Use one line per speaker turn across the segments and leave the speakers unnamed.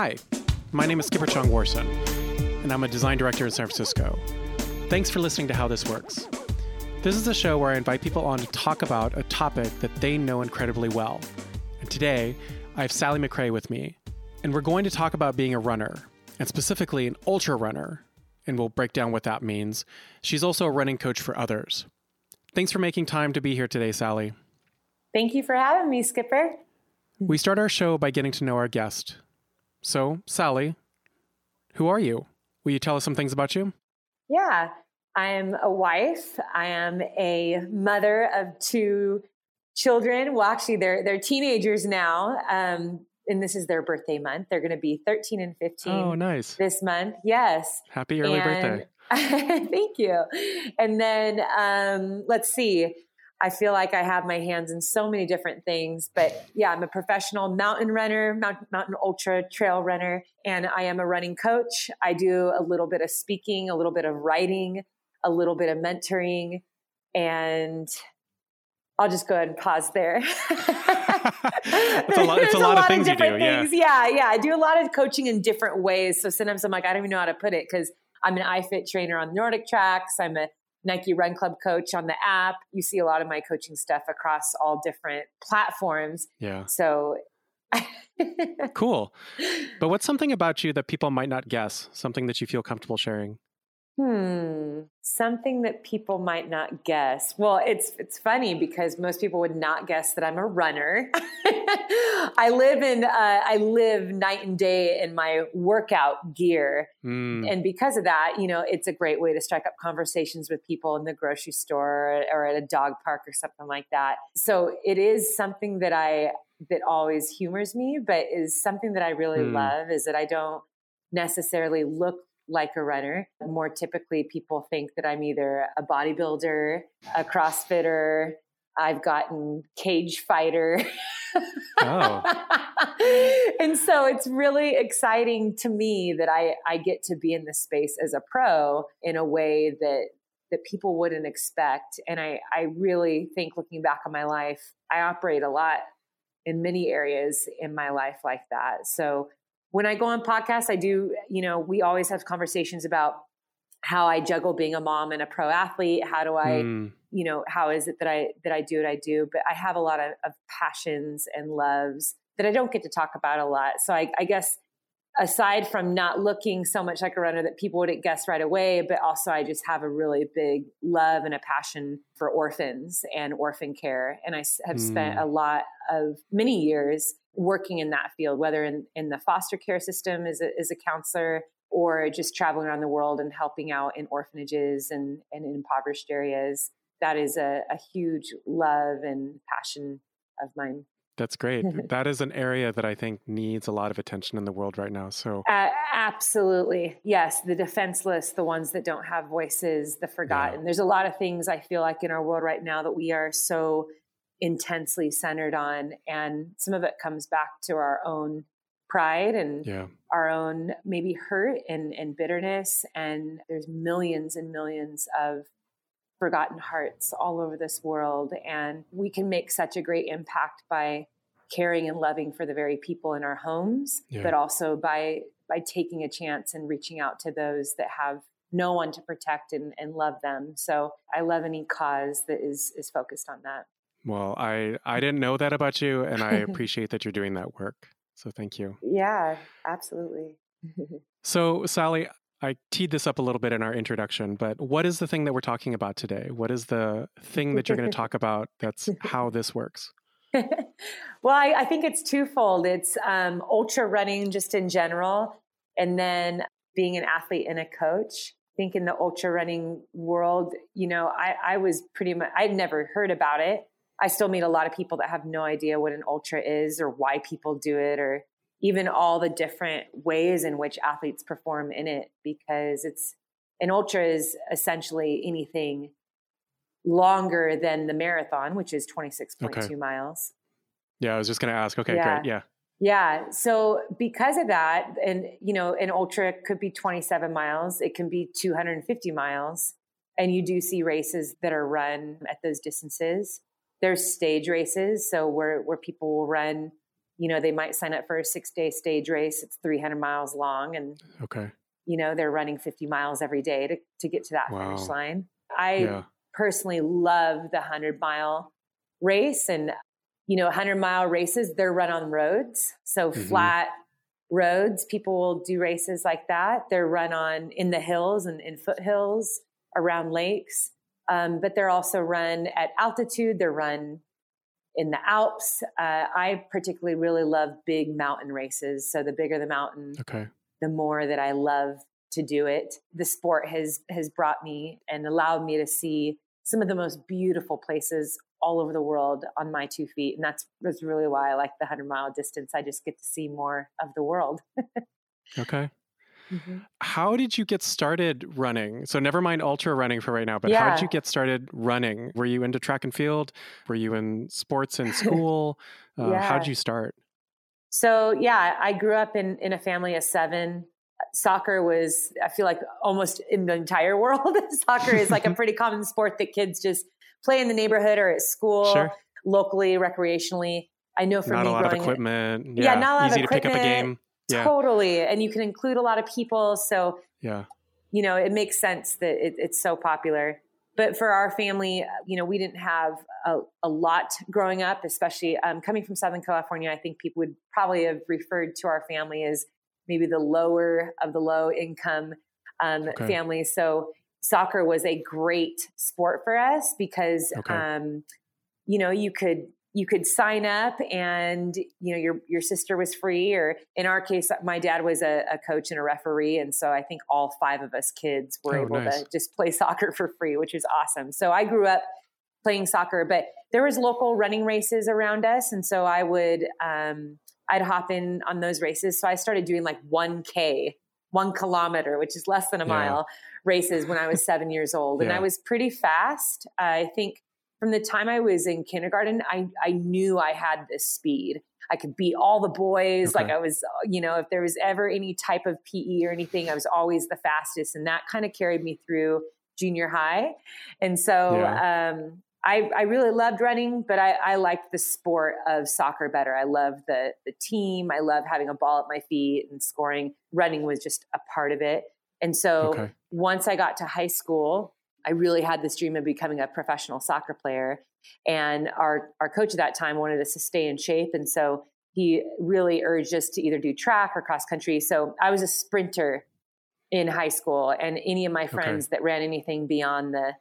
Hi, my name is Skipper Chong Warson, and I'm a design director in San Francisco. Thanks for listening to How This Works. This is a show where I invite people on to talk about a topic that they know incredibly well. And today, I have Sally McRae with me, and we're going to talk about being a runner, and specifically an ultra runner, and we'll break down what that means. She's also a running coach for others. Thanks for making time to be here today, Sally.
Thank you for having me, Skipper.
We start our show by getting to know our guest. So, Sally, who are you? Will you tell us some things about you?
Yeah, I am a wife. I am a mother of two children. Well, actually, they're they're teenagers now, um, and this is their birthday month. They're going to be thirteen and fifteen.
Oh, nice!
This month, yes.
Happy early and,
birthday! thank you. And then um, let's see. I feel like I have my hands in so many different things. But yeah, I'm a professional mountain runner, mountain, mountain ultra trail runner, and I am a running coach. I do a little bit of speaking, a little bit of writing, a little bit of mentoring, and I'll just go ahead and pause there.
it's a lot, it's a lot, a lot of things of you do.
Things. Yeah. yeah, yeah. I do a lot of coaching in different ways. So sometimes I'm like, I don't even know how to put it because I'm an iFit trainer on NordicTracks. I'm a Nike Run Club coach on the app. You see a lot of my coaching stuff across all different platforms.
Yeah.
So
cool. But what's something about you that people might not guess? Something that you feel comfortable sharing?
Hmm, something that people might not guess. Well, it's it's funny because most people would not guess that I'm a runner. I live in uh, I live night and day in my workout gear, mm. and because of that, you know, it's a great way to strike up conversations with people in the grocery store or at a dog park or something like that. So it is something that I that always humors me, but is something that I really mm. love. Is that I don't necessarily look like a runner. More typically, people think that I'm either a bodybuilder, a CrossFitter, I've gotten cage fighter. oh. and so it's really exciting to me that I, I get to be in this space as a pro in a way that that people wouldn't expect. And I, I really think looking back on my life, I operate a lot in many areas in my life like that. So when I go on podcasts, I do, you know, we always have conversations about how I juggle being a mom and a pro athlete. How do I, mm. you know, how is it that I that I do what I do? But I have a lot of, of passions and loves that I don't get to talk about a lot. So I, I guess aside from not looking so much like a runner that people wouldn't guess right away, but also I just have a really big love and a passion for orphans and orphan care. And I have mm. spent a lot of many years working in that field, whether in, in the foster care system as a, as a counselor or just traveling around the world and helping out in orphanages and, and in impoverished areas. That is a, a huge love and passion of mine.
That's great. that is an area that I think needs a lot of attention in the world right now. So,
uh, absolutely. Yes. The defenseless, the ones that don't have voices, the forgotten. Yeah. There's a lot of things I feel like in our world right now that we are so intensely centered on. And some of it comes back to our own pride and yeah. our own maybe hurt and, and bitterness. And there's millions and millions of forgotten hearts all over this world. And we can make such a great impact by caring and loving for the very people in our homes, yeah. but also by by taking a chance and reaching out to those that have no one to protect and, and love them. So I love any cause that is is focused on that.
Well, I I didn't know that about you, and I appreciate that you're doing that work. So thank you.
Yeah, absolutely.
so Sally, I teed this up a little bit in our introduction, but what is the thing that we're talking about today? What is the thing that you're going to talk about that's how this works?
well, I, I, think it's twofold. It's um, ultra running just in general, and then being an athlete and a coach. I think in the ultra running world, you know, I, I was pretty much, I'd never heard about it. I still meet a lot of people that have no idea what an ultra is or why people do it or even all the different ways in which athletes perform in it because it's an ultra is essentially anything longer than the marathon, which is 26.2 okay. miles.
Yeah, I was just going to ask. Okay, yeah. great. Yeah.
Yeah. So because of that, and you know, an ultra could be 27 miles, it can be 250 miles. And you do see races that are run at those distances. There's stage races, so where where people will run you know, they might sign up for a six day stage race. It's 300 miles long. And,
okay.
you know, they're running 50 miles every day to, to get to that
Wow.
finish line. I
Yeah.
personally love the 100 mile race. And, you know, 100 mile races, they're run on roads. So
Mhm.
flat roads, people will do races like that. They're run on in the hills and in foothills around lakes. Um, but they're also run at altitude. They're run in the Alps. Uh, I particularly really love big mountain races. So the bigger the mountain,
Okay.
the more that I love to do it. The sport has has brought me and allowed me to see some of the most beautiful places all over the world on my two feet, and that's that's really why I like the hundred mile distance. I just get to see more of the world.
Okay. How did you get started running? So never mind ultra running for right now, but how did you get started running? Were you into track and field? Were you in sports in school? Uh, How
Yeah.
did you start?
So yeah, I grew up in in a family of seven. Soccer was, I feel like, almost in the entire world. Soccer is like a pretty common sport that kids just play in the neighborhood or at school,
Sure.
locally, recreationally. I know for
Not
me
a lot of equipment.
Yeah, not a lot of
Easy to pick up a game. Yeah.
totally, and you can include a lot of people, so
Yeah.
you know it makes sense that it, it's so popular. But for our family, you know, we didn't have a, a lot growing up, especially um, coming from Southern California. I think people would probably have referred to our family as maybe the lower of the low income um,
Okay.
families. So soccer was a great sport for us because,
Okay.
um, you know, you could you could sign up and you know your your sister was free or in our case my dad was a, a coach and a referee and so i think all five of us kids were
Oh,
able
nice.
to just play soccer for free which is awesome so i grew up playing soccer but there was local running races around us and so i would um, i'd hop in on those races so i started doing like 1k one kilometer which is less than a
Yeah.
mile races when i was seven years old and i was pretty fast i think from the time I was in kindergarten, I, I knew I had this speed. I could beat all the boys.
Okay.
Like I was, you know, if there was ever any type of PE or anything, I was always the fastest. And that kind of carried me through junior high. And so um, I, I really loved running, but I, I liked the sport of soccer better. I love the, the team. I love having a ball at my feet and scoring. Running was just a part of it. And so
Okay.
once I got to high school, I really had this dream of becoming a professional soccer player. And our, our coach at that time wanted us to stay in shape. And so he really urged us to either do track or cross country. So I was a sprinter in high school. And any of my friends that ran anything beyond the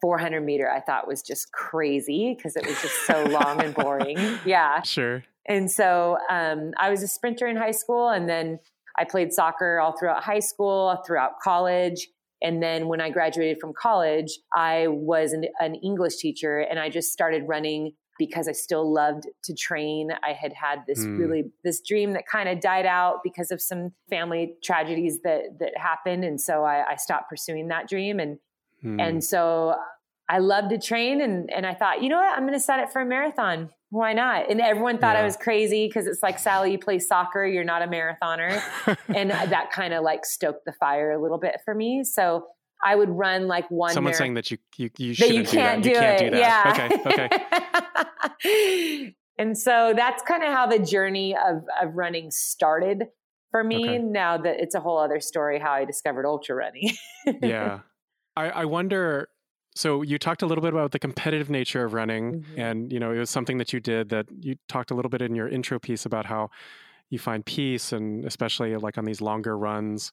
400 meter, I thought was just crazy because it was just so long and boring. Yeah.
Sure.
And so um, I was a sprinter in high school, and then I played soccer all throughout high school, throughout college. And then when I graduated from college, I was an, an English teacher and I just started running because I still loved to train. I had had this
Hmm.
really this dream that kind of died out because of some family tragedies that that happened, and so I, I stopped pursuing that dream. And
Hmm.
and so I love to train and and I thought, you know what, I'm going to set it for a marathon. Why not? And everyone thought I was crazy because it's like Sally, you play soccer, you're not a marathoner, and that kind of like stoked the fire a little bit for me. So I would run like one.
Someone
marathon
saying that you you, you shouldn't
you can't
do
do,
that.
it.
You can't do that.
Yeah.
Okay. Okay.
and so that's kind of how the journey of of running started for me.
Okay.
Now that it's a whole other story how I discovered ultra running.
yeah. I, I wonder. So you talked a little bit about the competitive nature of running,
Mhm.
and you know it was something that you did that you talked a little bit in your intro piece about how you find peace, and especially like on these longer runs.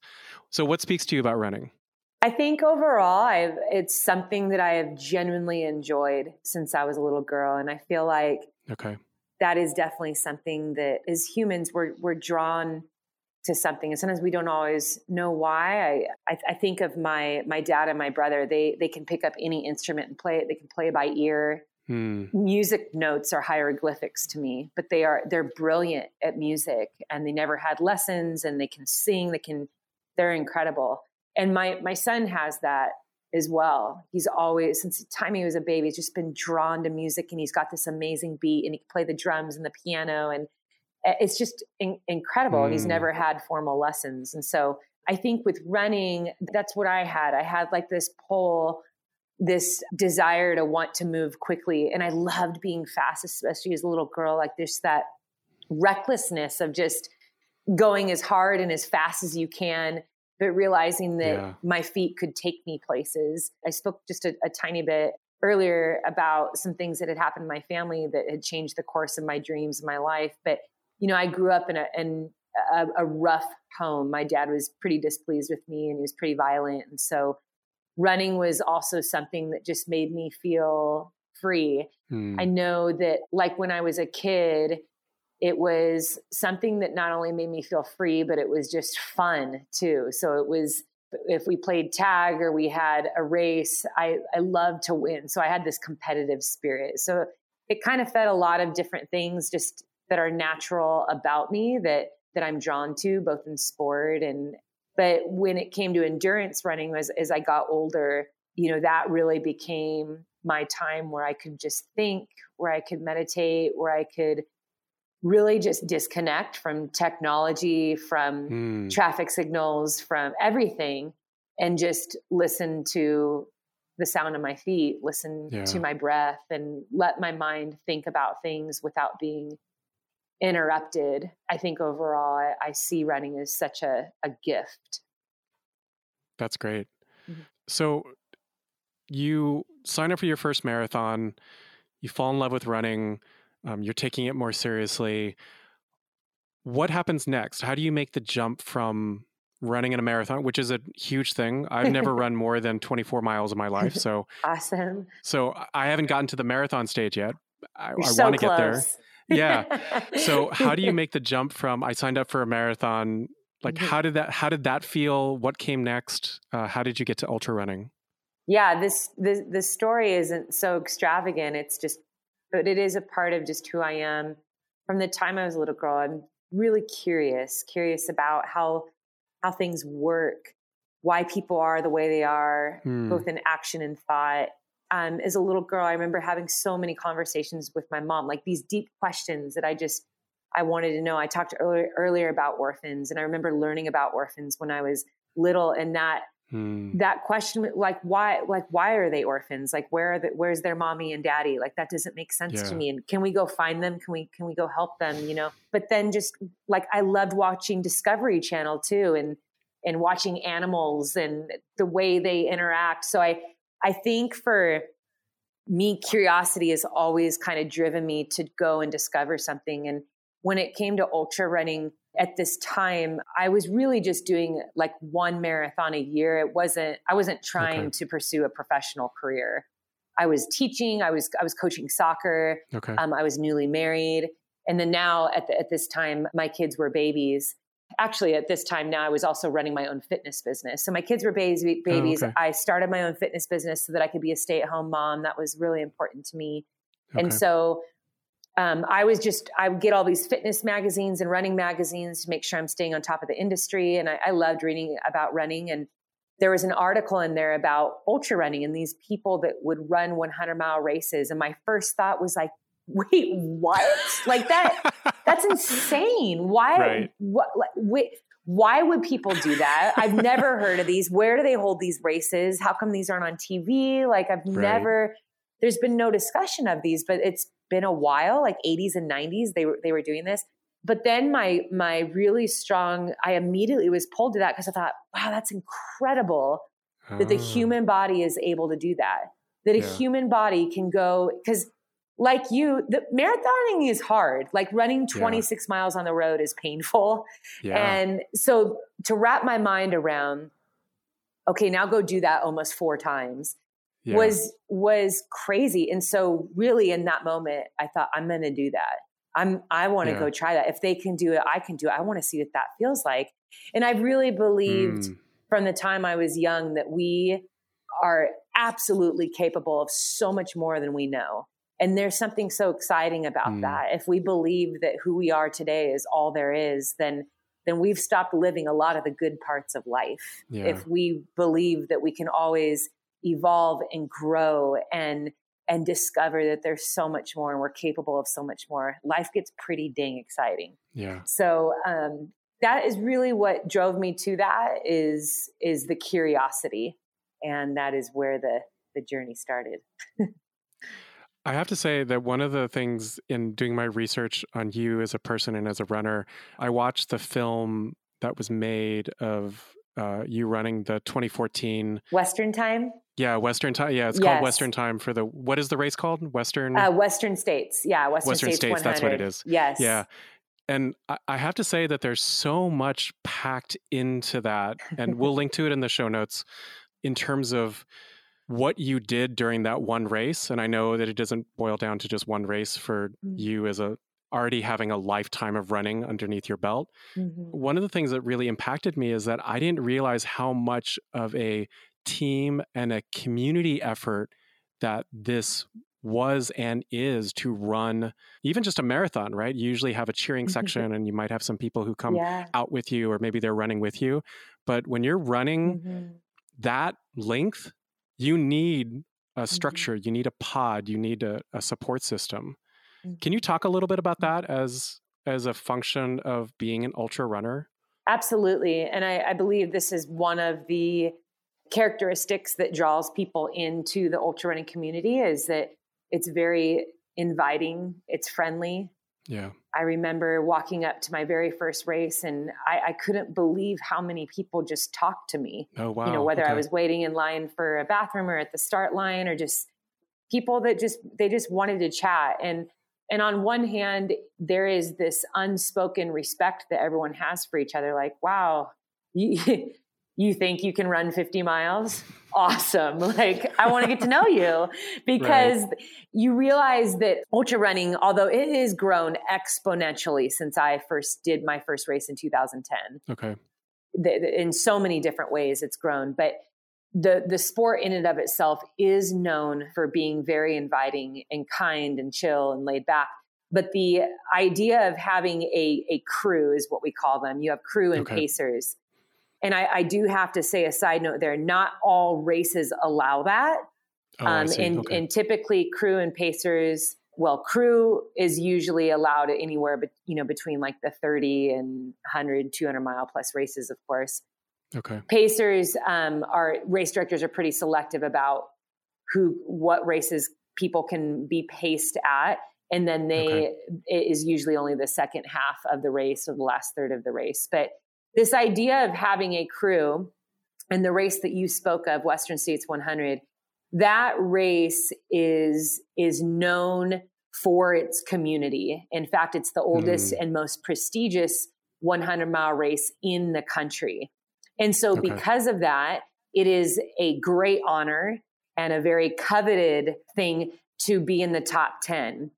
So what speaks to you about running?
I think overall, I've, it's something that I have genuinely enjoyed since I was a little girl, and I feel like
Okay.
that is definitely something that as humans we're we're drawn to something and sometimes we don't always know why. I, I i think of my my dad and my brother they they can pick up any instrument and play it they can play by ear.
Hmm.
music notes are hieroglyphics to me but they are they're brilliant at music and they never had lessons and they can sing they can they're incredible. And my my son has that as well. He's always since the time he was a baby he's just been drawn to music and he's got this amazing beat and he can play the drums and the piano and it's just in, incredible. And he's
Mm.
never had formal lessons. And so i think with running that's what i had. I had like this pull this desire to want to move quickly. And i loved being fast especially as a little girl. Like there's that recklessness of just going as hard and as fast as you can but realizing that yeah. my feet could take me places. I spoke just a, a tiny bit earlier about some things that had happened in my family that had changed the course of my dreams and my life. But you know i grew up in a in a, a rough home my dad was pretty displeased with me and he was pretty violent and so running was also something that just made me feel free. Hmm. I know that, like when I was a kid, it was something that not only made me feel free, but it was just fun too. So it was, if we played tag or we had a race, I, I loved to win. So I had this competitive spirit. So it kind of fed a lot of different things just that are natural about me that that I'm drawn to both in sport and but when it came to endurance running as, as I got older, you know, that really became my time where I could just think, where I could meditate, where I could really just disconnect from technology, from mm. traffic signals, from everything, and just listen to the sound of my feet, listen yeah. to my breath, and let my mind think about things without being interrupted. I think overall, I, I see running as such a, a gift.
That's great. Mm-hmm. So you sign up for your first marathon, you fall in love with running, um, you're taking it more seriously. What happens next? How do you make the jump from running in a marathon, which is a huge thing? I've never run more than 24 miles in my life. So
awesome.
So I haven't gotten to the marathon stage yet. I, I so want to get there yeah. So how do you make the jump from I signed up for a marathon? Like mm-hmm. how did that how did that feel? What came next? Uh, how did you get to ultra running?
Yeah, this the the story isn't so extravagant. It's just but it is a part of just who I am. From the time I was a little girl, I'm really curious, curious about how how things work, why people are the way they are, hmm. both in action and thought um, as a little girl, I remember having so many conversations with my mom, like these deep questions that I just I wanted to know. I talked earlier, earlier about orphans, and I remember learning about orphans when I was little, and that hmm. that question, like why, like why are they orphans? Like where are the, where's their mommy and daddy? Like that doesn't make sense yeah. to me. And can we go find them? Can we can we go help them? You know. But then just like I loved watching Discovery Channel too, and and watching animals and the way they interact. So I I think for me, curiosity has always kind of driven me to go and discover something. And when it came to ultra running at this time, I was really just doing like one marathon a year. It wasn't, I wasn't trying okay. to pursue a professional career. I was teaching, I was, I was coaching soccer. Okay. Um, I was newly married. And then now at, the, at this time, my kids were babies actually at this time now I was also running my own fitness business. So my kids were babies. babies. Oh, okay. I started my own fitness business so that I could be a stay-at-home mom. That was really important to me. Okay. And so um, I was just I would get all these fitness magazines and running magazines to make sure I'm staying on top of the industry. And I, I loved reading about running. And there was an article in there about ultra running and these people that would run 100 mile races. And my first thought was like, wait, what? like that, that's insane. Why, right. what, like, wait, why would people do that? I've never heard of these. Where do they hold these races? How come these aren't on TV? Like I've right. never, there's been no discussion of these, but it's been a while, like 80s and 90s, they were, they were doing this. But then my, my really strong, I immediately was pulled to that because I thought, wow, that's incredible that the ah. human body is able to do that. That a human body can go, because like you, the marathoning is hard. Like running 26 yeah. miles on the road is painful. Yeah. And so to wrap my mind around, okay, now go do that almost four times yeah. was was crazy. And so really in that moment, I thought, I'm gonna do that. I'm I want to go try that. If they can do it, I can do it. I want to see what that feels like. And I really believed mm. from the time I was young that we are absolutely capable of so much more than we know. And there's something so exciting about mm. that. If we believe that who we are today is all there is, then then we've stopped living a lot of the good parts of life. Yeah. If we believe that we can always evolve and grow and and discover that there's so much more and we're capable of so much more, life gets pretty dang exciting.
Yeah.
So um, that is really what drove me to that is is the curiosity, and that is where the the journey started.
I have to say that one of the things in doing my research on you as a person and as a runner, I watched the film that was made of uh, you running the 2014
Western Time.
Yeah, Western Time. Yeah, it's yes. called Western Time for the what is the race called? Western
uh, Western States. Yeah, Western,
Western
States.
States that's what it is.
Yes.
Yeah. And I, I have to say that there's so much packed into that, and we'll link to it in the show notes in terms of what you did during that one race. And I know that it doesn't boil down to just one race for mm-hmm. you as a already having a lifetime of running underneath your belt. Mm-hmm. One of the things that really impacted me is that I didn't realize how much of a team and a community effort that this was and is to run even just a marathon, right? You usually have a cheering mm-hmm. section and you might have some people who come yeah. out with you or maybe they're running with you. But when you're running mm-hmm. that length, you need a mm-hmm. structure, you need a pod, you need a, a support system. Can you talk a little bit about that as as a function of being an ultra runner?
Absolutely. And I, I believe this is one of the characteristics that draws people into the ultra running community is that it's very inviting, it's friendly.
Yeah.
I remember walking up to my very first race and I, I couldn't believe how many people just talked to me.
Oh, wow.
You know, whether
okay.
I was waiting in line for a bathroom or at the start line or just people that just, they just wanted to chat. And and on one hand, there is this unspoken respect that everyone has for each other. Like, wow, you, you think you can run 50 miles? Awesome. Like, I want to get to know you because right. you realize that ultra running, although it has grown exponentially since I first did my first race in 2010.
Okay.
In so many different ways, it's grown. But the the sport in and of itself is known for being very inviting and kind and chill and laid back but the idea of having a, a crew is what we call them you have crew and okay. pacers and I, I, do have to say a side note there not all races allow that
oh, um,
and,
okay.
and typically crew and pacers well crew is usually allowed anywhere but you know between like the 30 and 100 200 mile plus races of course
Okay.
Pacers um, are race directors are pretty selective about who what races people can be paced at, and then they okay. it is usually only the second half of the race or the last third of the race. But this idea of having a crew and the race that you spoke of, Western States 100, that race is is known for its community. In fact, it's the oldest mm. and most prestigious 100 mile race in the country. And so, okay. because of that, it is a great honor and a very coveted thing to be in the top 10.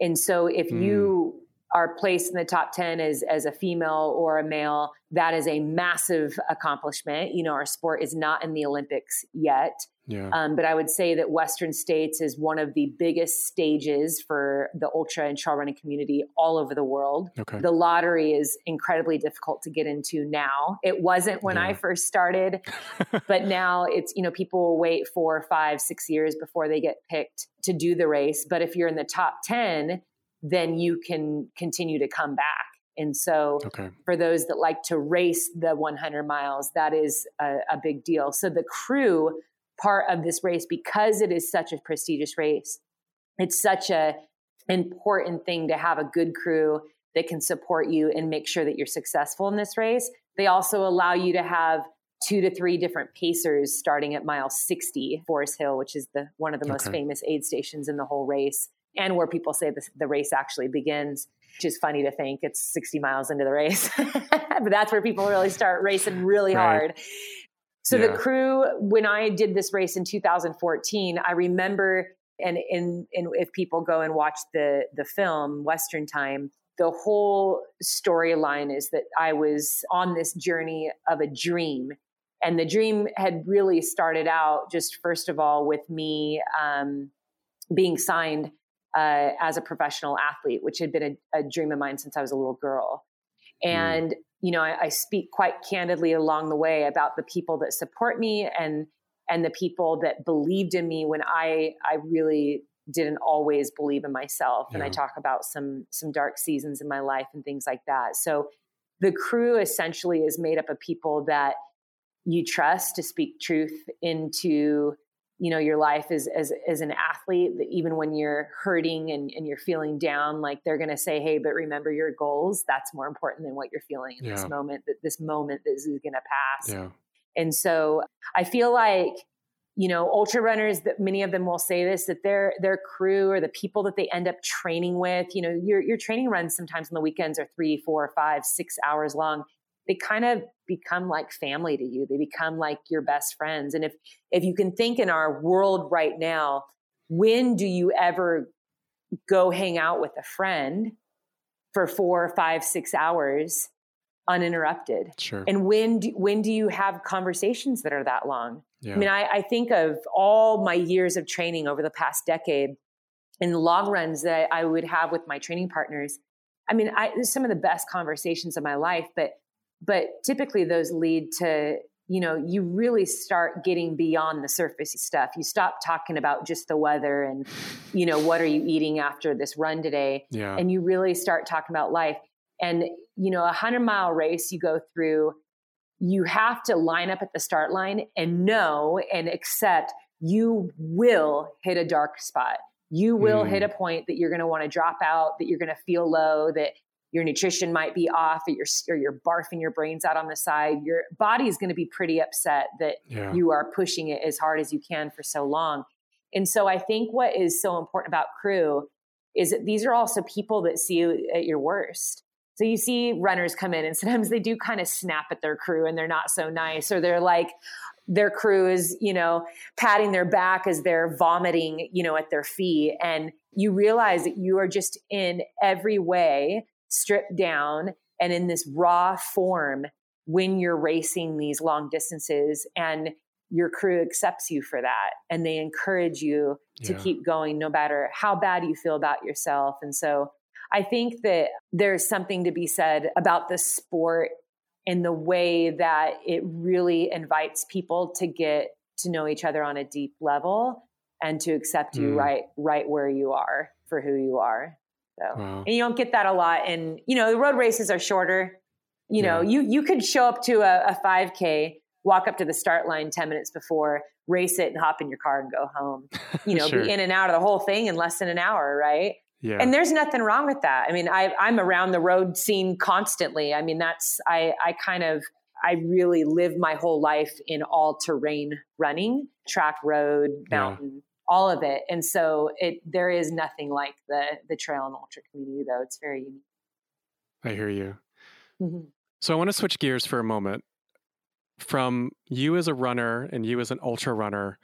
And so, if mm. you are placed in the top 10 as, as a female or a male, that is a massive accomplishment. You know, our sport is not in the Olympics yet.
Yeah.
Um, but I would say that Western States is one of the biggest stages for the ultra and trail running community all over the world.
Okay.
The lottery is incredibly difficult to get into now. It wasn't when yeah. I first started, but now it's, you know, people will wait four, five, six years before they get picked to do the race. But if you're in the top 10, then you can continue to come back. And so,
okay.
for those that like to race the 100 miles, that is a, a big deal. So, the crew part of this race because it is such a prestigious race. It's such a important thing to have a good crew that can support you and make sure that you're successful in this race. They also allow you to have two to three different pacers starting at mile 60 Forest Hill, which is the one of the most famous aid stations in the whole race and where people say this, the race actually begins, which is funny to think it's 60 miles into the race. but that's where people really start racing really right. hard. So yeah. the crew, when I did this race in 2014, I remember, and, and, and if people go and watch the, the film, Western Time, the whole storyline is that I was on this journey of a dream. And the dream had really started out just first of all with me um, being signed uh, as a professional athlete, which had been a, a, dream of mine since I was a little girl. Mm. And mm you know, I, I speak quite candidly along the way about the people that support me and and the people that believed in me when I I really didn't always believe in myself. Yeah. And I talk about some some dark seasons in my life and things like that. So the crew essentially is made up of people that you trust to speak truth into you know your life as as as an athlete that even when you're hurting and, and you're feeling down like they're going to say hey but remember your goals that's more important than what you're feeling in yeah. this moment that this moment this is going to pass
yeah.
and so i feel like you know ultra runners that many of them will say this that their their crew or the people that they end up training with you know your your training runs sometimes on the weekends are three four five six hours long they kind of become like family to you. They become like your best friends. And if if you can think in our world right now, when do you ever go hang out with a friend for four, five, six hours uninterrupted?
Sure.
And when do, when do you have conversations that are that long?
Yeah.
I mean, I, I think of all my years of training over the past decade and long runs that I would have with my training partners. I mean, I, some of the best conversations of my life, but but typically those lead to you know you really start getting beyond the surface stuff you stop talking about just the weather and you know what are you eating after this run today
yeah.
and you really start talking about life and you know a 100 mile race you go through you have to line up at the start line and know and accept you will hit a dark spot you will mm. hit a point that you're going to want to drop out that you're going to feel low that your nutrition might be off or you're, or you're barfing your brains out on the side your body is going to be pretty upset that
yeah.
you are pushing it as hard as you can for so long and so i think what is so important about crew is that these are also people that see you at your worst so you see runners come in and sometimes they do kind of snap at their crew and they're not so nice or they're like their crew is, you know, patting their back as they're vomiting, you know, at their feet. And you realize that you are just in every way stripped down and in this raw form when you're racing these long distances and your crew accepts you for that and they encourage you to yeah. keep going no matter how bad you feel about yourself and so i think that there's something to be said about the sport in the way that it really invites people to get to know each other on a deep level and to accept you mm. right right where you are for who you are so, wow. and you don't get that a lot. And, you know, the road races are shorter. You know, yeah. you, you could show up to a, a 5K, walk up to the start line 10 minutes before, race it and hop in your car and go home. You know, sure. be in and out of the whole thing in less than an hour, right?
Yeah.
And there's nothing wrong with that. I mean, I, I'm around the road scene constantly. I mean, that's, I, I kind of, I really live my whole life in all terrain running, track, road, mountain, all of it. And so it there is nothing like the the trail and ultra community though. It's very unique.
I hear you. Mm-hmm. So I want to switch gears for a moment from you as a runner and you as an ultra runner.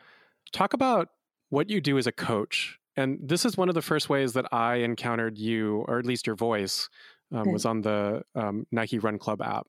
Talk about what you do as a coach. And this is one of the first ways that I encountered you, or at least your voice, um, was on the um, Nike Run Club app.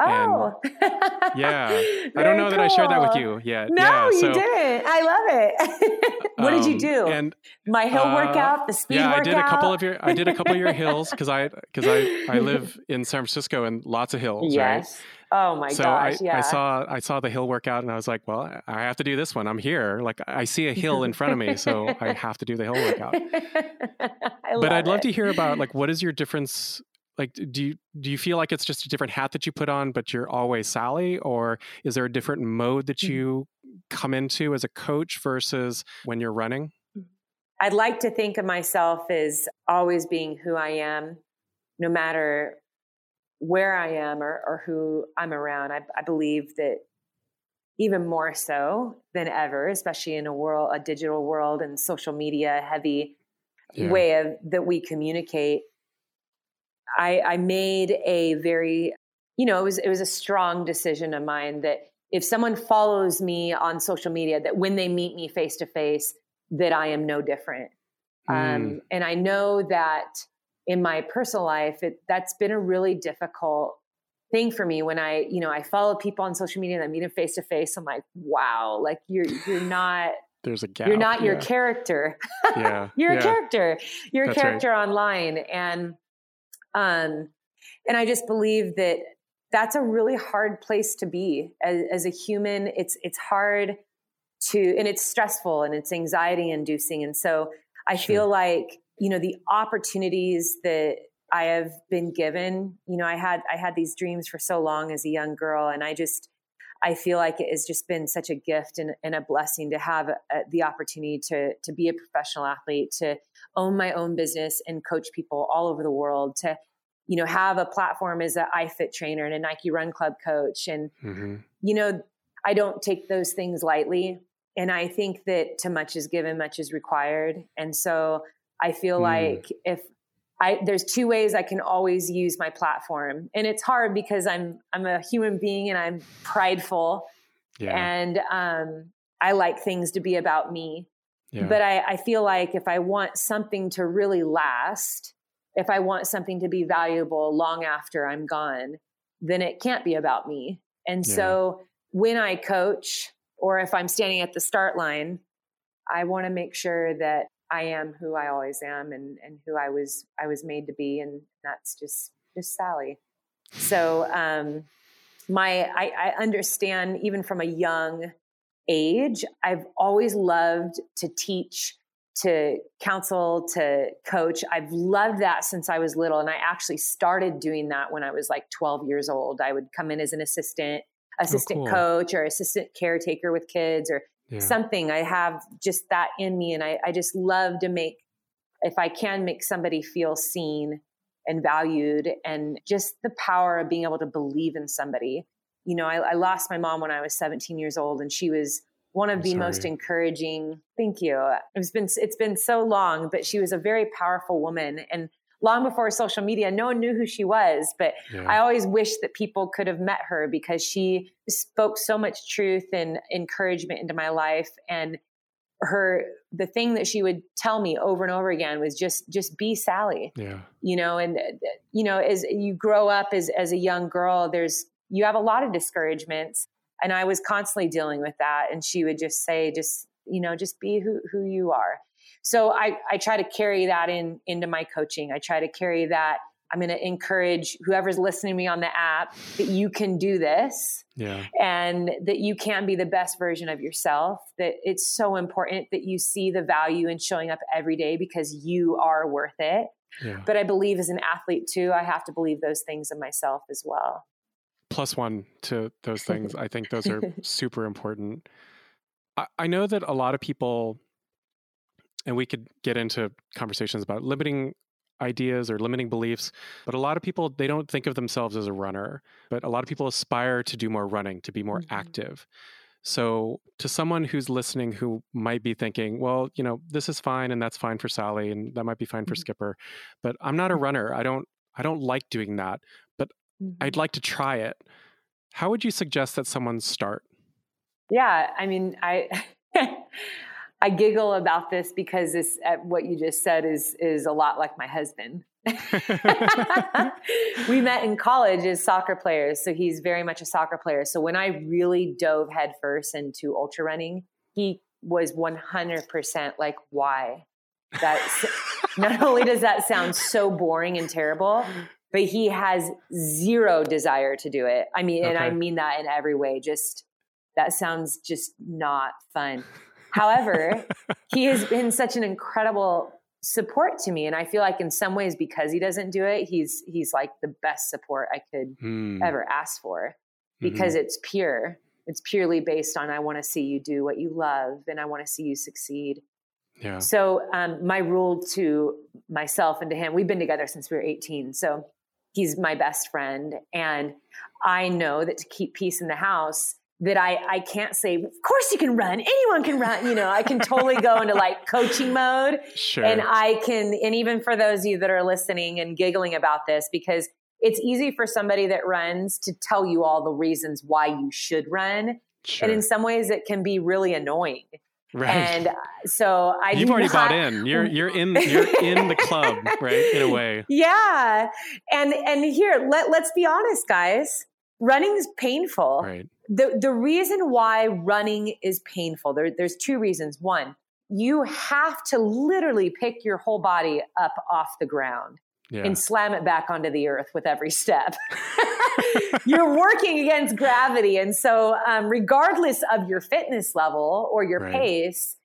Oh,
and, yeah. I don't know cool. that I shared that with you yet.
No,
yeah,
so, you didn't. I love it. what um, did you um, do?
And
my hill uh, workout, the speed
yeah,
workout.
I did a couple of your. I did a couple of your hills because I because I I live in San Francisco and lots of hills.
Yes.
Right?
Oh my
so
gosh!
I,
yeah.
I saw I saw the hill workout and I was like, well, I have to do this one. I'm here. Like I see a hill in front of me, so I have to do the hill workout. but I'd love to hear about like what is your difference like do you do you feel like it's just a different hat that you put on but you're always sally or is there a different mode that mm-hmm. you come into as a coach versus when you're running
i'd like to think of myself as always being who i am no matter where i am or, or who i'm around I, I believe that even more so than ever especially in a world a digital world and social media heavy yeah. way of that we communicate I, I made a very, you know, it was it was a strong decision of mine that if someone follows me on social media, that when they meet me face to face, that I am no different. Mm. Um, and I know that in my personal life, it, that's been a really difficult thing for me when I, you know, I follow people on social media and I meet them face to face. I'm like, wow, like you're you're not
there's a gap.
You're not
yeah.
your character.
yeah.
You're
yeah.
a character. You're a character
right.
online. And um, and I just believe that that's a really hard place to be as, as a human. It's it's hard to and it's stressful and it's anxiety inducing. And so I sure. feel like you know the opportunities that I have been given. You know, I had I had these dreams for so long as a young girl, and I just I feel like it has just been such a gift and, and a blessing to have a, uh, the opportunity to to be a professional athlete, to own my own business and coach people all over the world, to you know have a platform as an iFit trainer and a Nike Run Club coach, and mm-hmm. you know I don't take those things lightly, and I think that too much is given, much is required, and so I feel mm. like if I, there's two ways I can always use my platform, and it's hard because I'm I'm a human being and I'm prideful, yeah. and um, I like things to be about me. Yeah. But I, I feel like if I want something to really last, if I want something to be valuable long after I'm gone, then it can't be about me. And yeah. so when I coach, or if I'm standing at the start line, I want to make sure that I am who I always am and, and who I was I was made to be and that's just just Sally. So um my I, I understand even from a young age, I've always loved to teach, to counsel, to coach. I've loved that since I was little. And I actually started doing that when I was like 12 years old. I would come in as an assistant, assistant oh, cool. coach or assistant caretaker with kids or yeah. something. I have just that in me. And I, I just love to make, if I can make somebody feel seen and valued and just the power of being able to believe in somebody. You know, I, I lost my mom when I was 17 years old and she was one of I'm the sorry. most encouraging thank you it's been it's been so long but she was a very powerful woman and long before social media, no one knew who she was. But yeah. I always wish that people could have met her because she spoke so much truth and encouragement into my life. And her, the thing that she would tell me over and over again was just, just be Sally.
Yeah.
You know, and, uh, you know, as you grow up as, as a young girl, there's, you have a lot of discouragements. And I was constantly dealing with that. And she would just say, just, you know, just be who, who you are so I, I try to carry that in into my coaching. I try to carry that. I'm going to encourage whoever's listening to me on the app that you can do this.
Yeah.
And that you can be the best version of yourself. That it's so important that you see the value in showing up every day because you are worth it. Yeah. But I believe as an athlete too, I have to believe those things in myself as well.
Plus one to those things. I think those are super important. I, I know that a lot of people and we could get into conversations about limiting ideas or limiting beliefs but a lot of people they don't think of themselves as a runner but a lot of people aspire to do more running to be more mm-hmm. active so to someone who's listening who might be thinking well you know this is fine and that's fine for sally and that might be fine for mm-hmm. skipper but i'm not a runner i don't i don't like doing that but mm-hmm. i'd like to try it how would you suggest that someone start
yeah i mean i I giggle about this because this uh, what you just said is is a lot like my husband. we met in college as soccer players, so he's very much a soccer player. So when I really dove headfirst into ultra running, he was 100% like, "Why?" That not only does that sound so boring and terrible, but he has zero desire to do it. I mean, okay. and I mean that in every way. Just that sounds just not fun. However, he has been such an incredible support to me and i feel like in some ways because he doesn't do it he's he's like the best support i could mm. ever ask for because mm-hmm. it's pure it's purely based on i want to see you do what you love and i want to see you succeed
yeah
so um, my rule to myself and to him we've been together since we were 18 so he's my best friend and i know that to keep peace in the house that I, I can't say, of course you can run. Anyone can run. You know, I can totally go into like coaching mode.
Sure.
And I can, and even for those of you that are listening and giggling about this, because it's easy for somebody that runs to tell you all the reasons why you should run. Sure. And in some ways it can be really annoying. Right. And uh, so I
You've already not, bought in. You're you're in you're in the club, right? In a way.
Yeah. And and here, let let's be honest, guys. Running is painful.
Right
the the reason why running is painful there, there's two reasons one you have to literally pick your whole body up off the ground yeah. and slam it back onto the earth with every step you're working against gravity and so um, regardless of your fitness level or your right. pace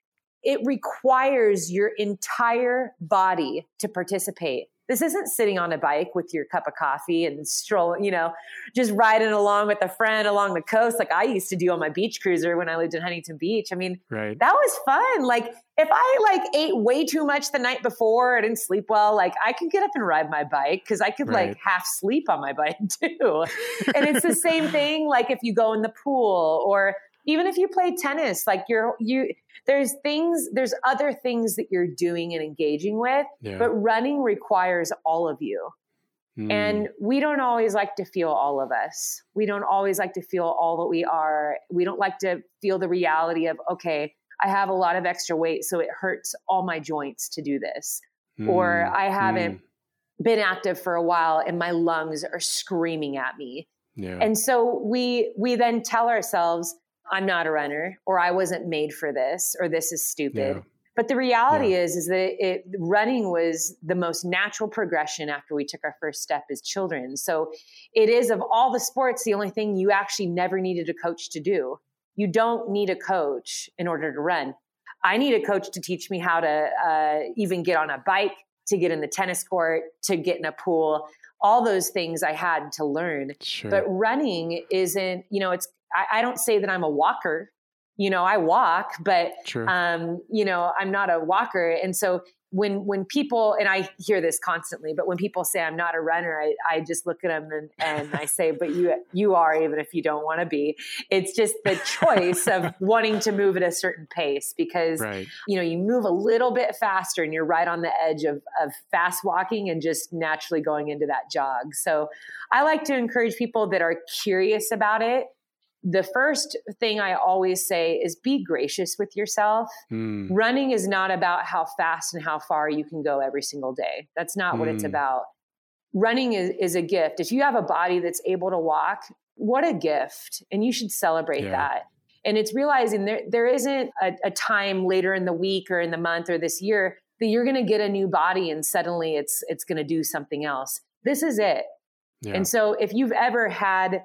it requires your entire body to participate This isn't sitting on a bike with your cup of coffee and strolling, you know, just riding along with a friend along the coast like I used to do on my beach cruiser when I lived in Huntington Beach. I mean,
right.
that was fun. Like if I like ate way too much the night before, I didn't sleep well, like I could get up and ride my bike because I could right. like half sleep on my bike too. and it's the same thing like if you go in the pool or even if you play tennis, like you're you there's things, there's other things that you're doing and engaging with, yeah. but running requires all of you. Mm. And we don't always like to feel all of us. We don't always like to feel all that we are. We don't like to feel the reality of, okay, I have a lot of extra weight, so it hurts all my joints to do this. Mm. Or I haven't mm. been active for a while and my lungs are screaming at me. Yeah. And so we we then tell ourselves, I'm not a runner or I wasn't made for this or this is stupid. Yeah. But the reality yeah. is is that it running was the most natural progression after we took our first step as children. So it is of all the sports the only thing you actually never needed a coach to do. You don't need a coach in order to run. I need a coach to teach me how to uh, even get on a bike, to get in the tennis court, to get in a pool. All those things I had to learn. Sure. But running isn't, you know, it's I, I, don't say that I'm a walker. You know, I walk, but sure. um, you know, I'm not a walker. And so when when people and I hear this constantly, but when people say I'm not a runner, I, I just look at them and, and I say, but you you are, even if you don't want to be. It's just the choice of wanting to move at a certain pace because right. you know you move a little bit faster and you're right on the edge of of fast walking and just naturally going into that jog. So I like to encourage people that are curious about it the first thing I always say is be gracious with yourself. Mm. Running is not about how fast and how far you can go every single day. That's not mm. what it's hmm. about. Running is, is a gift. If you have a body that's able to walk, what a gift. And you should celebrate yeah. that. And it's realizing there, there isn't a, a time later in the week or in the month or this year that you're going to get a new body and suddenly it's, it's going to do something else. This is it. Yeah. And so if you've ever had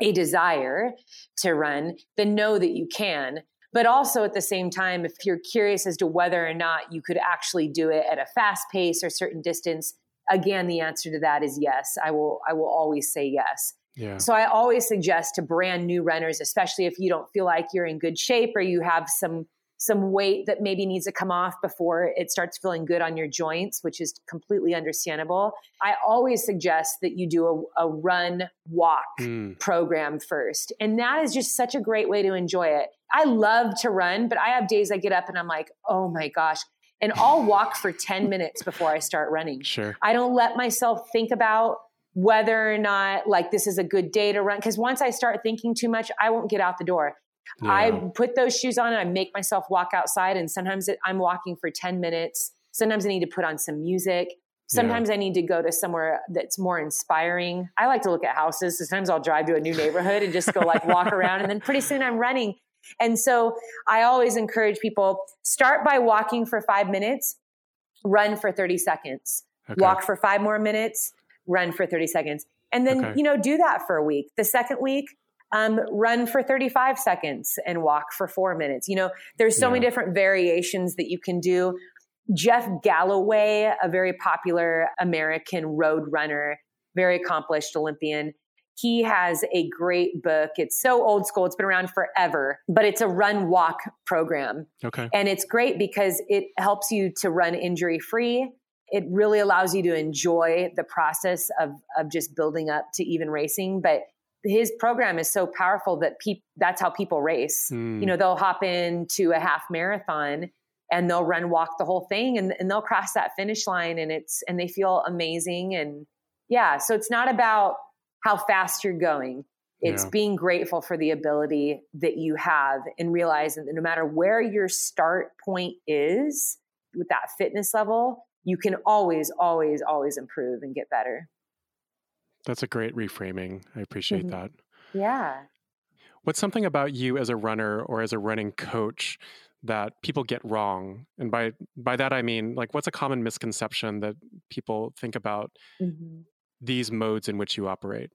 a desire to run, then know that you can. But also at the same time, if you're curious as to whether or not you could actually do it at a fast pace or certain distance, again, the answer to that is yes. I will, I will always say yes. Yeah. So I always suggest to brand new runners, especially if you don't feel like you're in good shape or you have some some weight that maybe needs to come off before it starts feeling good on your joints, which is completely understandable. I always suggest that you do a, a run walk mm. program first. And that is just such a great way to enjoy it. I love to run, but I have days I get up and I'm like, oh my gosh. And I'll walk for 10 minutes before I start running.
Sure.
I don't let myself think about whether or not like this is a good day to run. Because once I start thinking too much, I won't get out the door. Yeah. I put those shoes on and I make myself walk outside. And sometimes it, I'm walking for 10 minutes. Sometimes I need to put on some music. Sometimes yeah. I need to go to somewhere that's more inspiring. I like to look at houses. Sometimes I'll drive to a new neighborhood and just go like walk around. And then pretty soon I'm running. And so I always encourage people start by walking for five minutes, run for 30 seconds, okay. walk for five more minutes, run for 30 seconds. And then, okay. you know, do that for a week. The second week, um, run for 35 seconds and walk for four minutes. You know, there's so yeah. many different variations that you can do. Jeff Galloway, a very popular American road runner, very accomplished Olympian, he has a great book. It's so old school. It's been around forever, but it's a run walk program.
Okay.
And it's great because it helps you to run injury free. It really allows you to enjoy the process of, of just building up to even racing. But his program is so powerful that people that's how people race. Mm. You know, they'll hop into a half marathon and they'll run walk the whole thing and, and they'll cross that finish line and it's and they feel amazing and yeah, so it's not about how fast you're going. It's yeah. being grateful for the ability that you have and realizing that no matter where your start point is with that fitness level, you can always, always, always improve and get better.
That's a great reframing. I appreciate mm-hmm. that.
Yeah.
What's something about you as a runner or as a running coach that people get wrong? And by by that I mean like what's a common misconception that people think about mm-hmm. these modes in which you operate?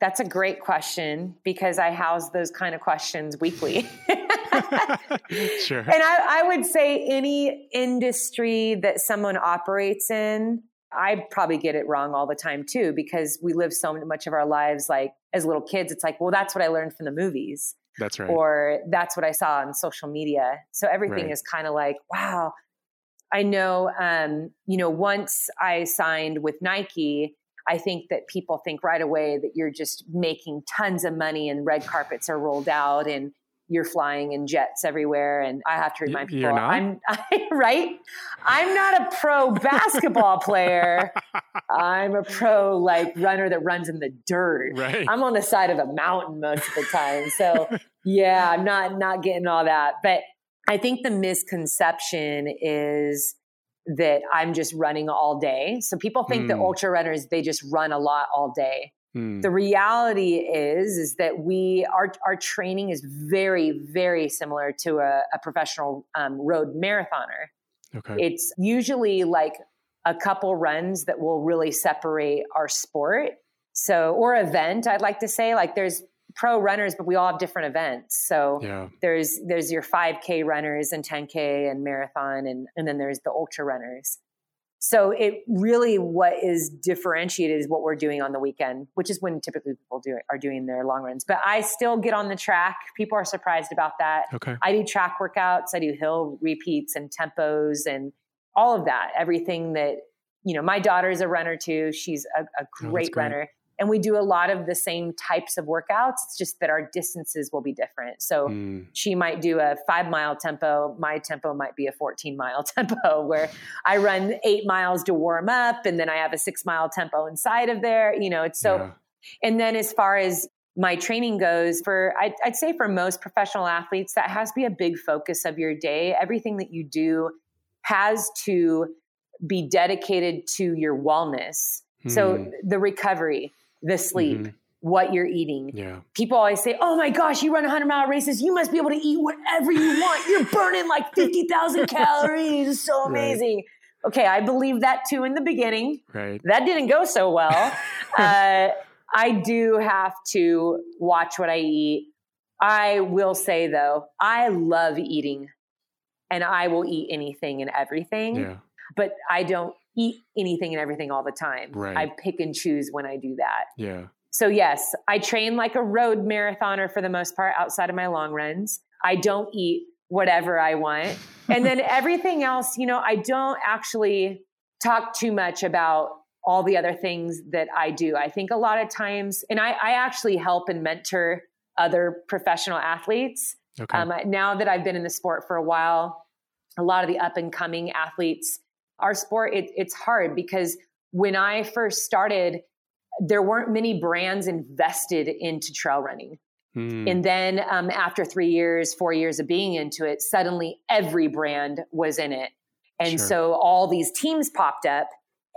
That's a great question because I house those kind of questions weekly.
sure.
And I, I would say any industry that someone operates in I probably get it wrong all the time too, because we live so much of our lives like as little kids. It's like, well, that's what I learned from the movies.
That's right.
Or that's what I saw on social media. So everything
Right.
is kind of like, wow. I know, um, you know, once I signed with Nike, I think that people think right away that you're just making tons of money and red carpets are rolled out and you're flying in jets everywhere. And I have to remind people. I'm right. I'm not a pro basketball player. I'm a pro like runner that runs in the dirt.
right.
I'm on the side of a mountain most of the time. So yeah, I'm not not getting all that. But I think the misconception is that I'm just running all day. So people think that
Mm.
ultra runners they just run a lot all day.
Hmm.
The reality is is that we our our training is very very similar to a, a professional um, road marathoner.
okay.
It's usually like a couple runs that will really separate our sport. So, or event, I'd like to say, like there's pro runners, but we all have different events. So
yeah.
there's there's your 5K runners and 10K and marathon, and and then there's the ultra runners. So it really what is differentiated is what we're doing on the weekend, which is when typically people do are doing their long runs. But I still get on the track. People are surprised about that.
Okay.
I do track workouts, I do hill repeats and tempos and all of that. Everything that, you know, my daughter's a runner too. She's a, a oh, great,
Oh, great.
runner. And we do a lot of the same types of workouts. It's just that our distances will be different. So
Hmm.
she might do a five mile tempo. My tempo might be a 14 mile tempo where I run eight miles to warm up and then I have a six mile tempo inside of there. You know, it's so
Yeah.
and then as far as my training goes, for I'd, I'd say for most professional athletes, that has to be a big focus of your day. Everything that you do has to be dedicated to your wellness. So
Hmm.
the recovery, the sleep,
Mhm.
what you're eating.
Yeah.
People always say, "Oh my gosh, you run 100 mile races. You must be able to eat whatever you want. You're burning like 50,000 calories. It's so
Right.
amazing." Okay, I believe that too in the beginning
Right.
that didn't go so well. uh, I do have to watch what I eat. I will say though, I love eating and I will eat anything and everything,
Yeah.
but I don't eat anything and everything all the time.
Right.
I pick and choose when I do that.
Yeah.
So, yes, I train like a road marathoner for the most part outside of my long runs. I don't eat whatever I want. And then everything else, you know, I don't actually talk too much about all the other things that I do. I think a lot of times, and I, I actually help and mentor other professional athletes.
Okay.
Um, now that I've been in the sport for a while, a lot of the up and coming athletes, our sport, it, it's hard because when I first started, there weren't many brands invested into trail running.
Hmm.
And then um, after three years, four years of being into it, suddenly every brand was in it. And
Sure.
so all these teams popped up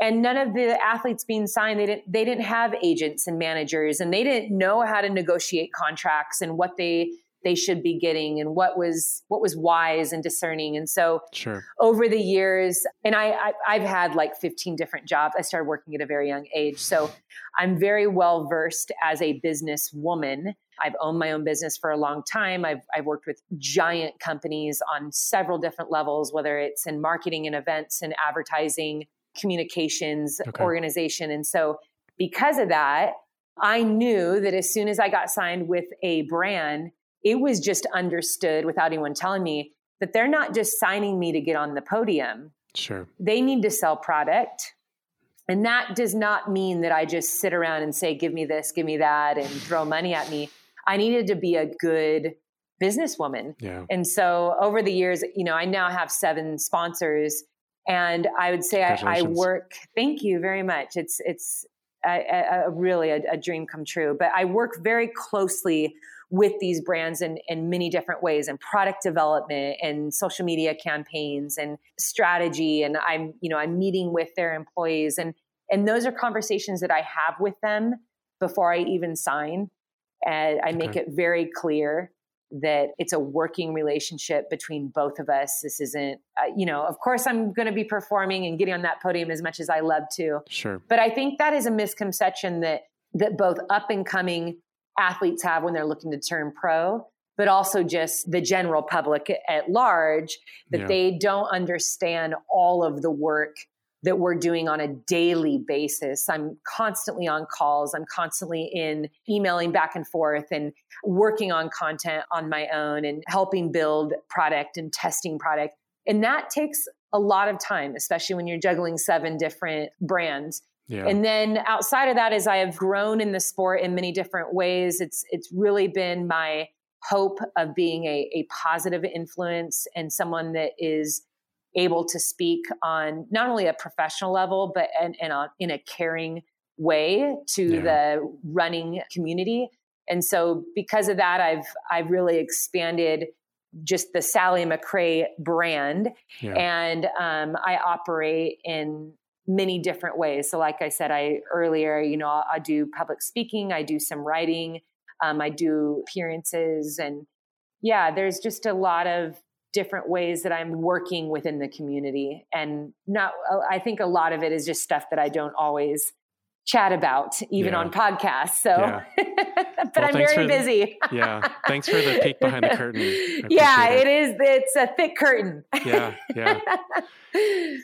and none of the athletes being signed, they didn't, they didn't have agents and managers and they didn't know how to negotiate contracts and what they, they should be getting and what was, what was wise and discerning. And so
Sure.
over the years and I, I i've had like 15 different jobs i started working at a very young age so i'm very well versed as a business woman i've owned my own business for a long time i've, I've worked with giant companies on several different levels whether it's in marketing and events and advertising communications
Okay.
organization and so because of that i knew that as soon as i got signed with a brand it was just understood without anyone telling me that they're not just signing me to get on the podium.
Sure.
They need to sell product. And that does not mean that I just sit around and say, give me this, give me that, and throw money at me. I needed to be a good businesswoman.
Yeah.
And so over the years, you know, I now have seven sponsors. And I would say I, I work, thank you very much. It's, it's a, a, a really a, a dream come true. But I work very closely with these brands in, in many different ways and product development and social media campaigns and strategy. And I'm, you know, I'm meeting with their employees and, and those are conversations that I have with them before I even sign. And I make
Okay.
it very clear that it's a working relationship between both of us. This isn't, uh, you know, of course I'm going to be performing and getting on that podium as much as I love to.
Sure.
But I think that is a misconception that that both up and coming athletes have when they're looking to turn pro, but also just the general public at large that
Yeah.
they don't understand all of the work that we're doing on a daily basis. I'm constantly on calls. I'm constantly in emailing back and forth and working on content on my own and helping build product and testing product. And that takes a lot of time, especially when you're juggling seven different brands. Yeah. And then outside of that, as I have grown in the sport in many different ways, it's it's really been my hope of being a, a positive influence and someone that is able to speak on not only a professional level, but and, and on, in a caring way to yeah. the running community. And so because of that, I've I've really expanded just the Sally McRae brand, yeah. and um, I operate in many different ways. So, like I said, I earlier, you know, I, I do public speaking, I do some writing, um, I do appearances, and yeah, there's just a lot of different ways that I'm working within the community. And not, I think a lot of it is just stuff that I don't always chat about, even yeah. on podcasts. So, yeah. but well, I'm very busy.
The, yeah. Thanks for the peek behind the curtain.
Yeah, it. it is. It's a thick curtain.
yeah. Yeah.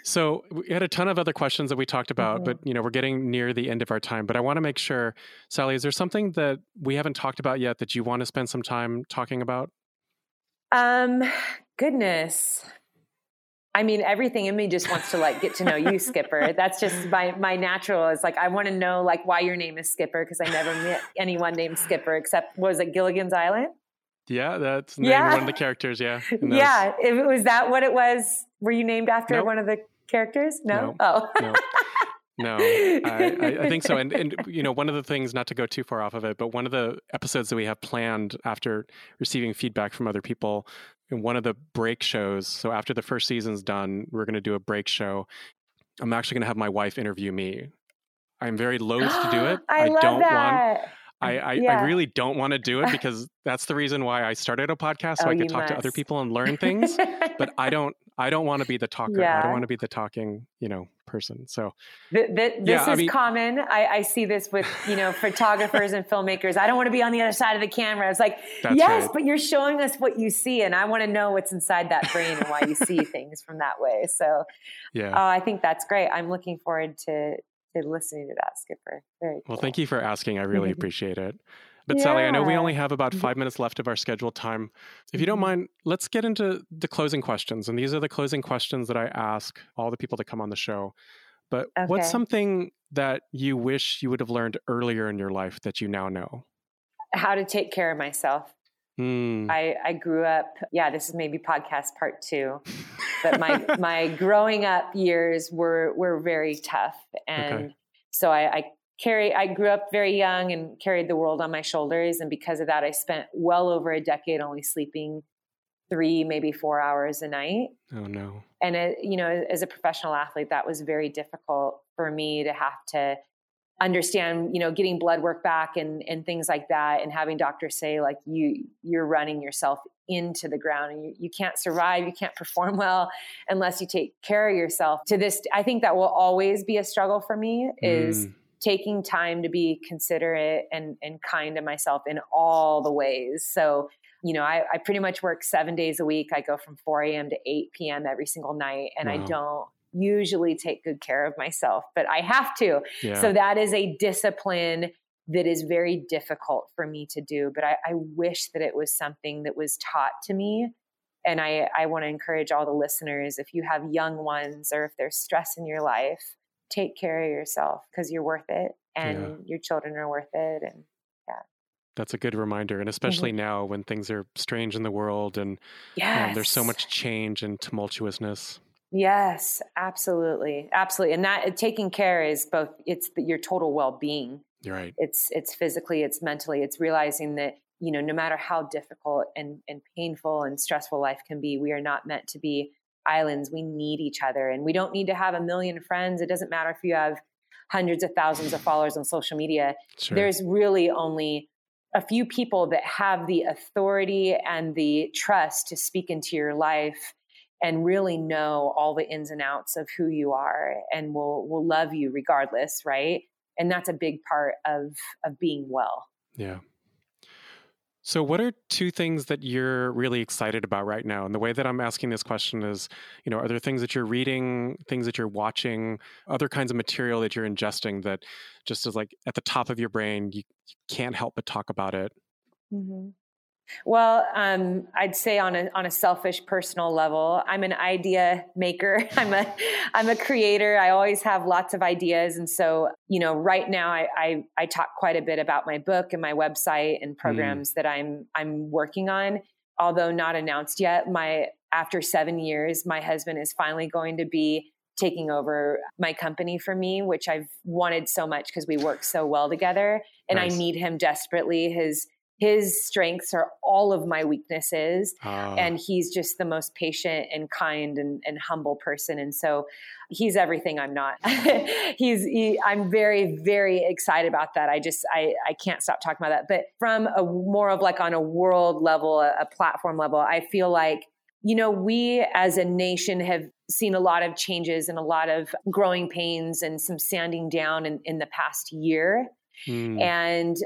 So we had a ton of other questions that we talked about, mm-hmm. but you know, we're getting near the end of our time, but I want to make sure, Sally, is there something that we haven't talked about yet that you want to spend some time talking about?
Um, goodness. I mean, everything in me just wants to like get to know you, Skipper. That's just my my natural is like I want to know like why your name is Skipper because I never met anyone named Skipper except was it Gilligan's Island?
Yeah, that's yeah. one of the characters. Yeah,
yeah. It, was that what it was? Were you named after nope. one of the characters? No. Oh.
no. Oh. No. No, I, I, think so. And, and, you know, one of the things, not to go too far off of it, but one of the episodes that we have planned after receiving feedback from other people in one of the break shows. So after the first season's done, we're going to do a break show. I'm actually going to have my wife interview me. I'm very loath to do it.
I, I don't that. want.
I, I, yeah. I, really don't want to do it because that's the reason why I started a podcast so oh, I could talk must. to other people and learn things. but I don't I don't want to be the talker. Yeah. I don't want to be the talking, you know, person. So
this yeah, is I mean, common. I, I, see this with, you know, photographers and filmmakers. I don't want to be on the other side of the camera. It's like, yes, right. but you're showing us what you see. And I want to know what's inside that brain and why you see things from that way. So yeah, uh, I think that's great. I'm looking forward to, to listening to that, Skipper. Very
well, cool. thank you for asking. I really appreciate it. But yeah. Sally, I know we only have about five minutes left of our scheduled time. If you don't mm-hmm. mind, let's get into the closing questions. And these are the closing questions that I ask all the people that come on the show. But okay. what's something that you wish you would have learned earlier in your life that you now know?
How to take care of myself. Mm. I, I grew up, yeah, this is maybe podcast part two, but my, my growing up years were, were very tough. And okay. so I, I carry i grew up very young and carried the world on my shoulders. And because of that i spent well over a decade only sleeping three maybe four hours a night.
Oh no.
And it, you know as a professional athlete that was very difficult for me to have to understand you know getting blood work back and and things like that and having doctors say like you you're running yourself into the ground and you, you can't survive you can't perform well unless you take care of yourself. To this i think that will always be a struggle for me is mm taking time to be considerate and, and kind to myself in all the ways. So, you know, I, I pretty much work seven days a week. I go from 4 a.m. to 8 p.m. every single night, and wow. I don't usually take good care of myself, but I have to. Yeah. So that is a discipline that is very difficult for me to do. But I, I wish that it was something that was taught to me. And I, I want to encourage all the listeners if you have young ones or if there's stress in your life, take care of yourself because you're worth it and yeah. your children are worth it and yeah
that's a good reminder and especially mm-hmm. now when things are strange in the world and yes. um, there's so much change and tumultuousness
yes absolutely absolutely and that taking care is both it's the, your total well-being
you're right
it's it's physically it's mentally it's realizing that you know no matter how difficult and and painful and stressful life can be we are not meant to be islands. We need each other and we don't need to have a million friends. It doesn't matter if you have hundreds of thousands of followers on social media. Sure. There's really only a few people that have the authority and the trust to speak into your life and really know all the ins and outs of who you are and will will love you regardless, right? And that's a big part of of being well.
Yeah. So, what are two things that you're really excited about right now? And the way that I'm asking this question is, you know, are there things that you're reading, things that you're watching, other kinds of material that you're ingesting that just is like at the top of your brain, you, can't help but talk about it?
Mm-hmm. Well, um, I'd say on a on a selfish personal level, I'm an idea maker. I'm a I'm a creator. I always have lots of ideas, and so you know, right now I I, I talk quite a bit about my book and my website and mm. programs mm. that I'm I'm working on. Although not announced yet, my after seven years, my husband is finally going to be taking over my company for me, which I've wanted so much because we work so well together, and nice. I need him desperately. His his strengths are all of my weaknesses oh. and he's just the most patient and kind and, and humble person and so he's everything i'm not he's he, i'm very very excited about that i just i i can't stop talking about that but from a more of like on a world level a, a platform level i feel like you know we as a nation have seen a lot of changes and a lot of growing pains and some sanding down in, in the past year Mm. And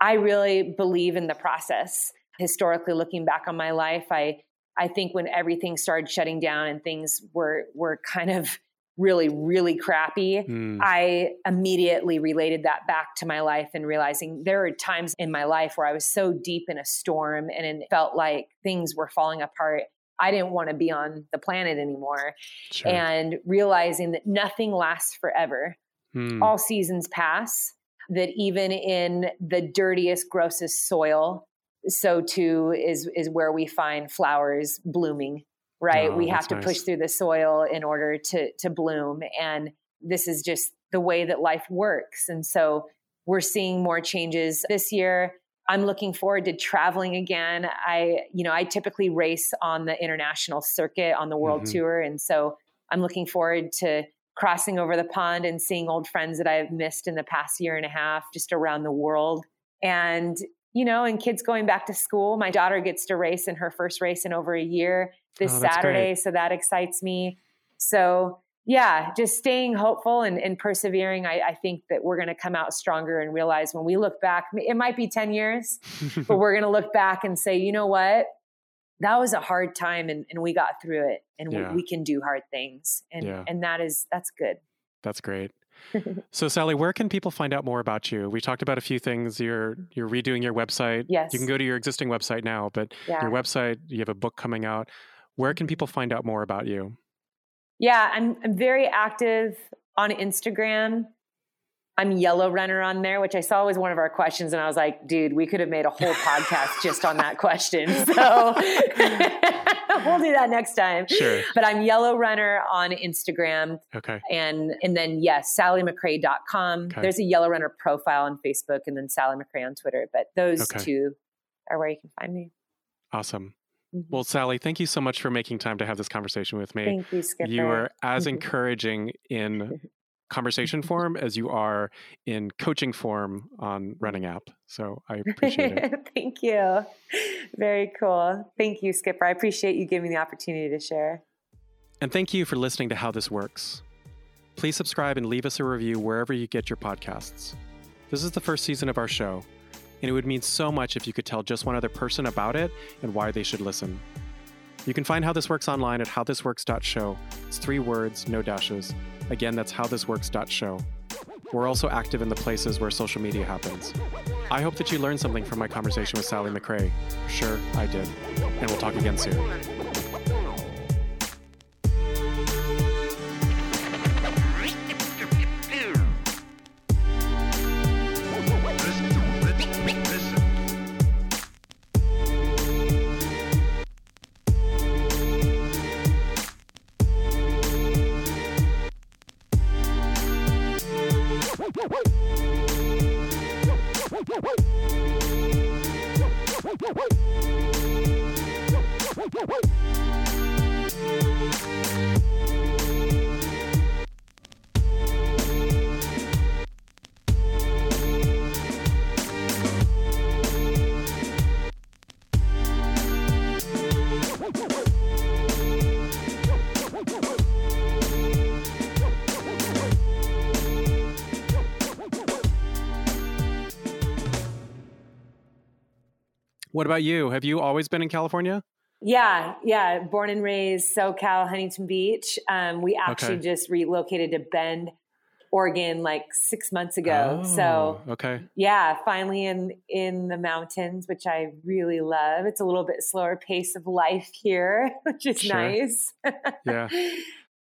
I really believe in the process. Historically, looking back on my life, I I think when everything started shutting down and things were were kind of really really crappy, mm. I immediately related that back to my life and realizing there are times in my life where I was so deep in a storm and it felt like things were falling apart. I didn't want to be on the planet anymore. Sure. And realizing that nothing lasts forever. Mm. All seasons pass that even in the dirtiest, grossest soil, so too is is where we find flowers blooming. Right, oh, we have to nice. push through the soil in order to to bloom, and this is just the way that life works. And so we're seeing more changes this year. I'm looking forward to traveling again. I, you know, I typically race on the international circuit on the world mm-hmm. tour, and so I'm looking forward to crossing over the pond and seeing old friends that I've missed in the past year and a half just around the world. And, you know, and kids going back to school. My daughter gets to race in her first race in over a year this oh, Saturday. Great. So that excites me. So, yeah, just staying hopeful and, and persevering. I, I, think that we're going to come out stronger and realize when we look back, it might be 10 years, but we're going to look back and say, you know what? That was a hard time and, and we got through it and yeah. we, we, can do hard things and yeah. and that is that's good.
That's great. So sally where can people find out more about you? We talked about a few things. You're you're redoing your website.
Yes
you can go to your existing website now but yeah. your website you have a book coming out. Where can mm-hmm. people find out more about you?
Yeah i'm, I'm very active on instagram I'm Yellow Runner on there, which I saw was one of our questions. And I was like, dude, we could have made a whole podcast just on that question. So we'll do that next time.
Sure.
But I'm Yellow Runner on Instagram.
Okay.
And and then yes, sallymcrae.com. Okay. There's a Yellow Runner profile on Facebook and then Sally McRae on Twitter. But those okay. two are where you can find me.
Awesome. Mm-hmm. Well, Sally, thank you so much for making time to have this conversation with me.
Thank you, Skipper.
You are as encouraging in conversation form as you are in coaching form on mm. running app. So I appreciate it.
Thank you. Very cool. Thank you, Skipper. I appreciate you giving me the opportunity to share.
And thank you for listening to How This Works. Please subscribe and leave us a review wherever you get your podcasts. This is the first season of our show, and it would mean so much if you could tell just one other person about it and why they should listen. You can find How This Works online at howthisworks.show. It's three words, no dashes. Again, that's howthisworks.show. We're also active in the places where social media happens. I hope that you learned something from my conversation with Sally McRae. Sure, I did. And we'll talk again soon. About you? Have you always been in California?
Yeah, yeah. Born and raised SoCal, Huntington Beach. Um, we actually okay. just relocated to Bend, Oregon, like six months ago. Oh, so
okay,
yeah, finally in in the mountains, which I really love. It's a little bit slower pace of life here, which is sure. nice.
yeah.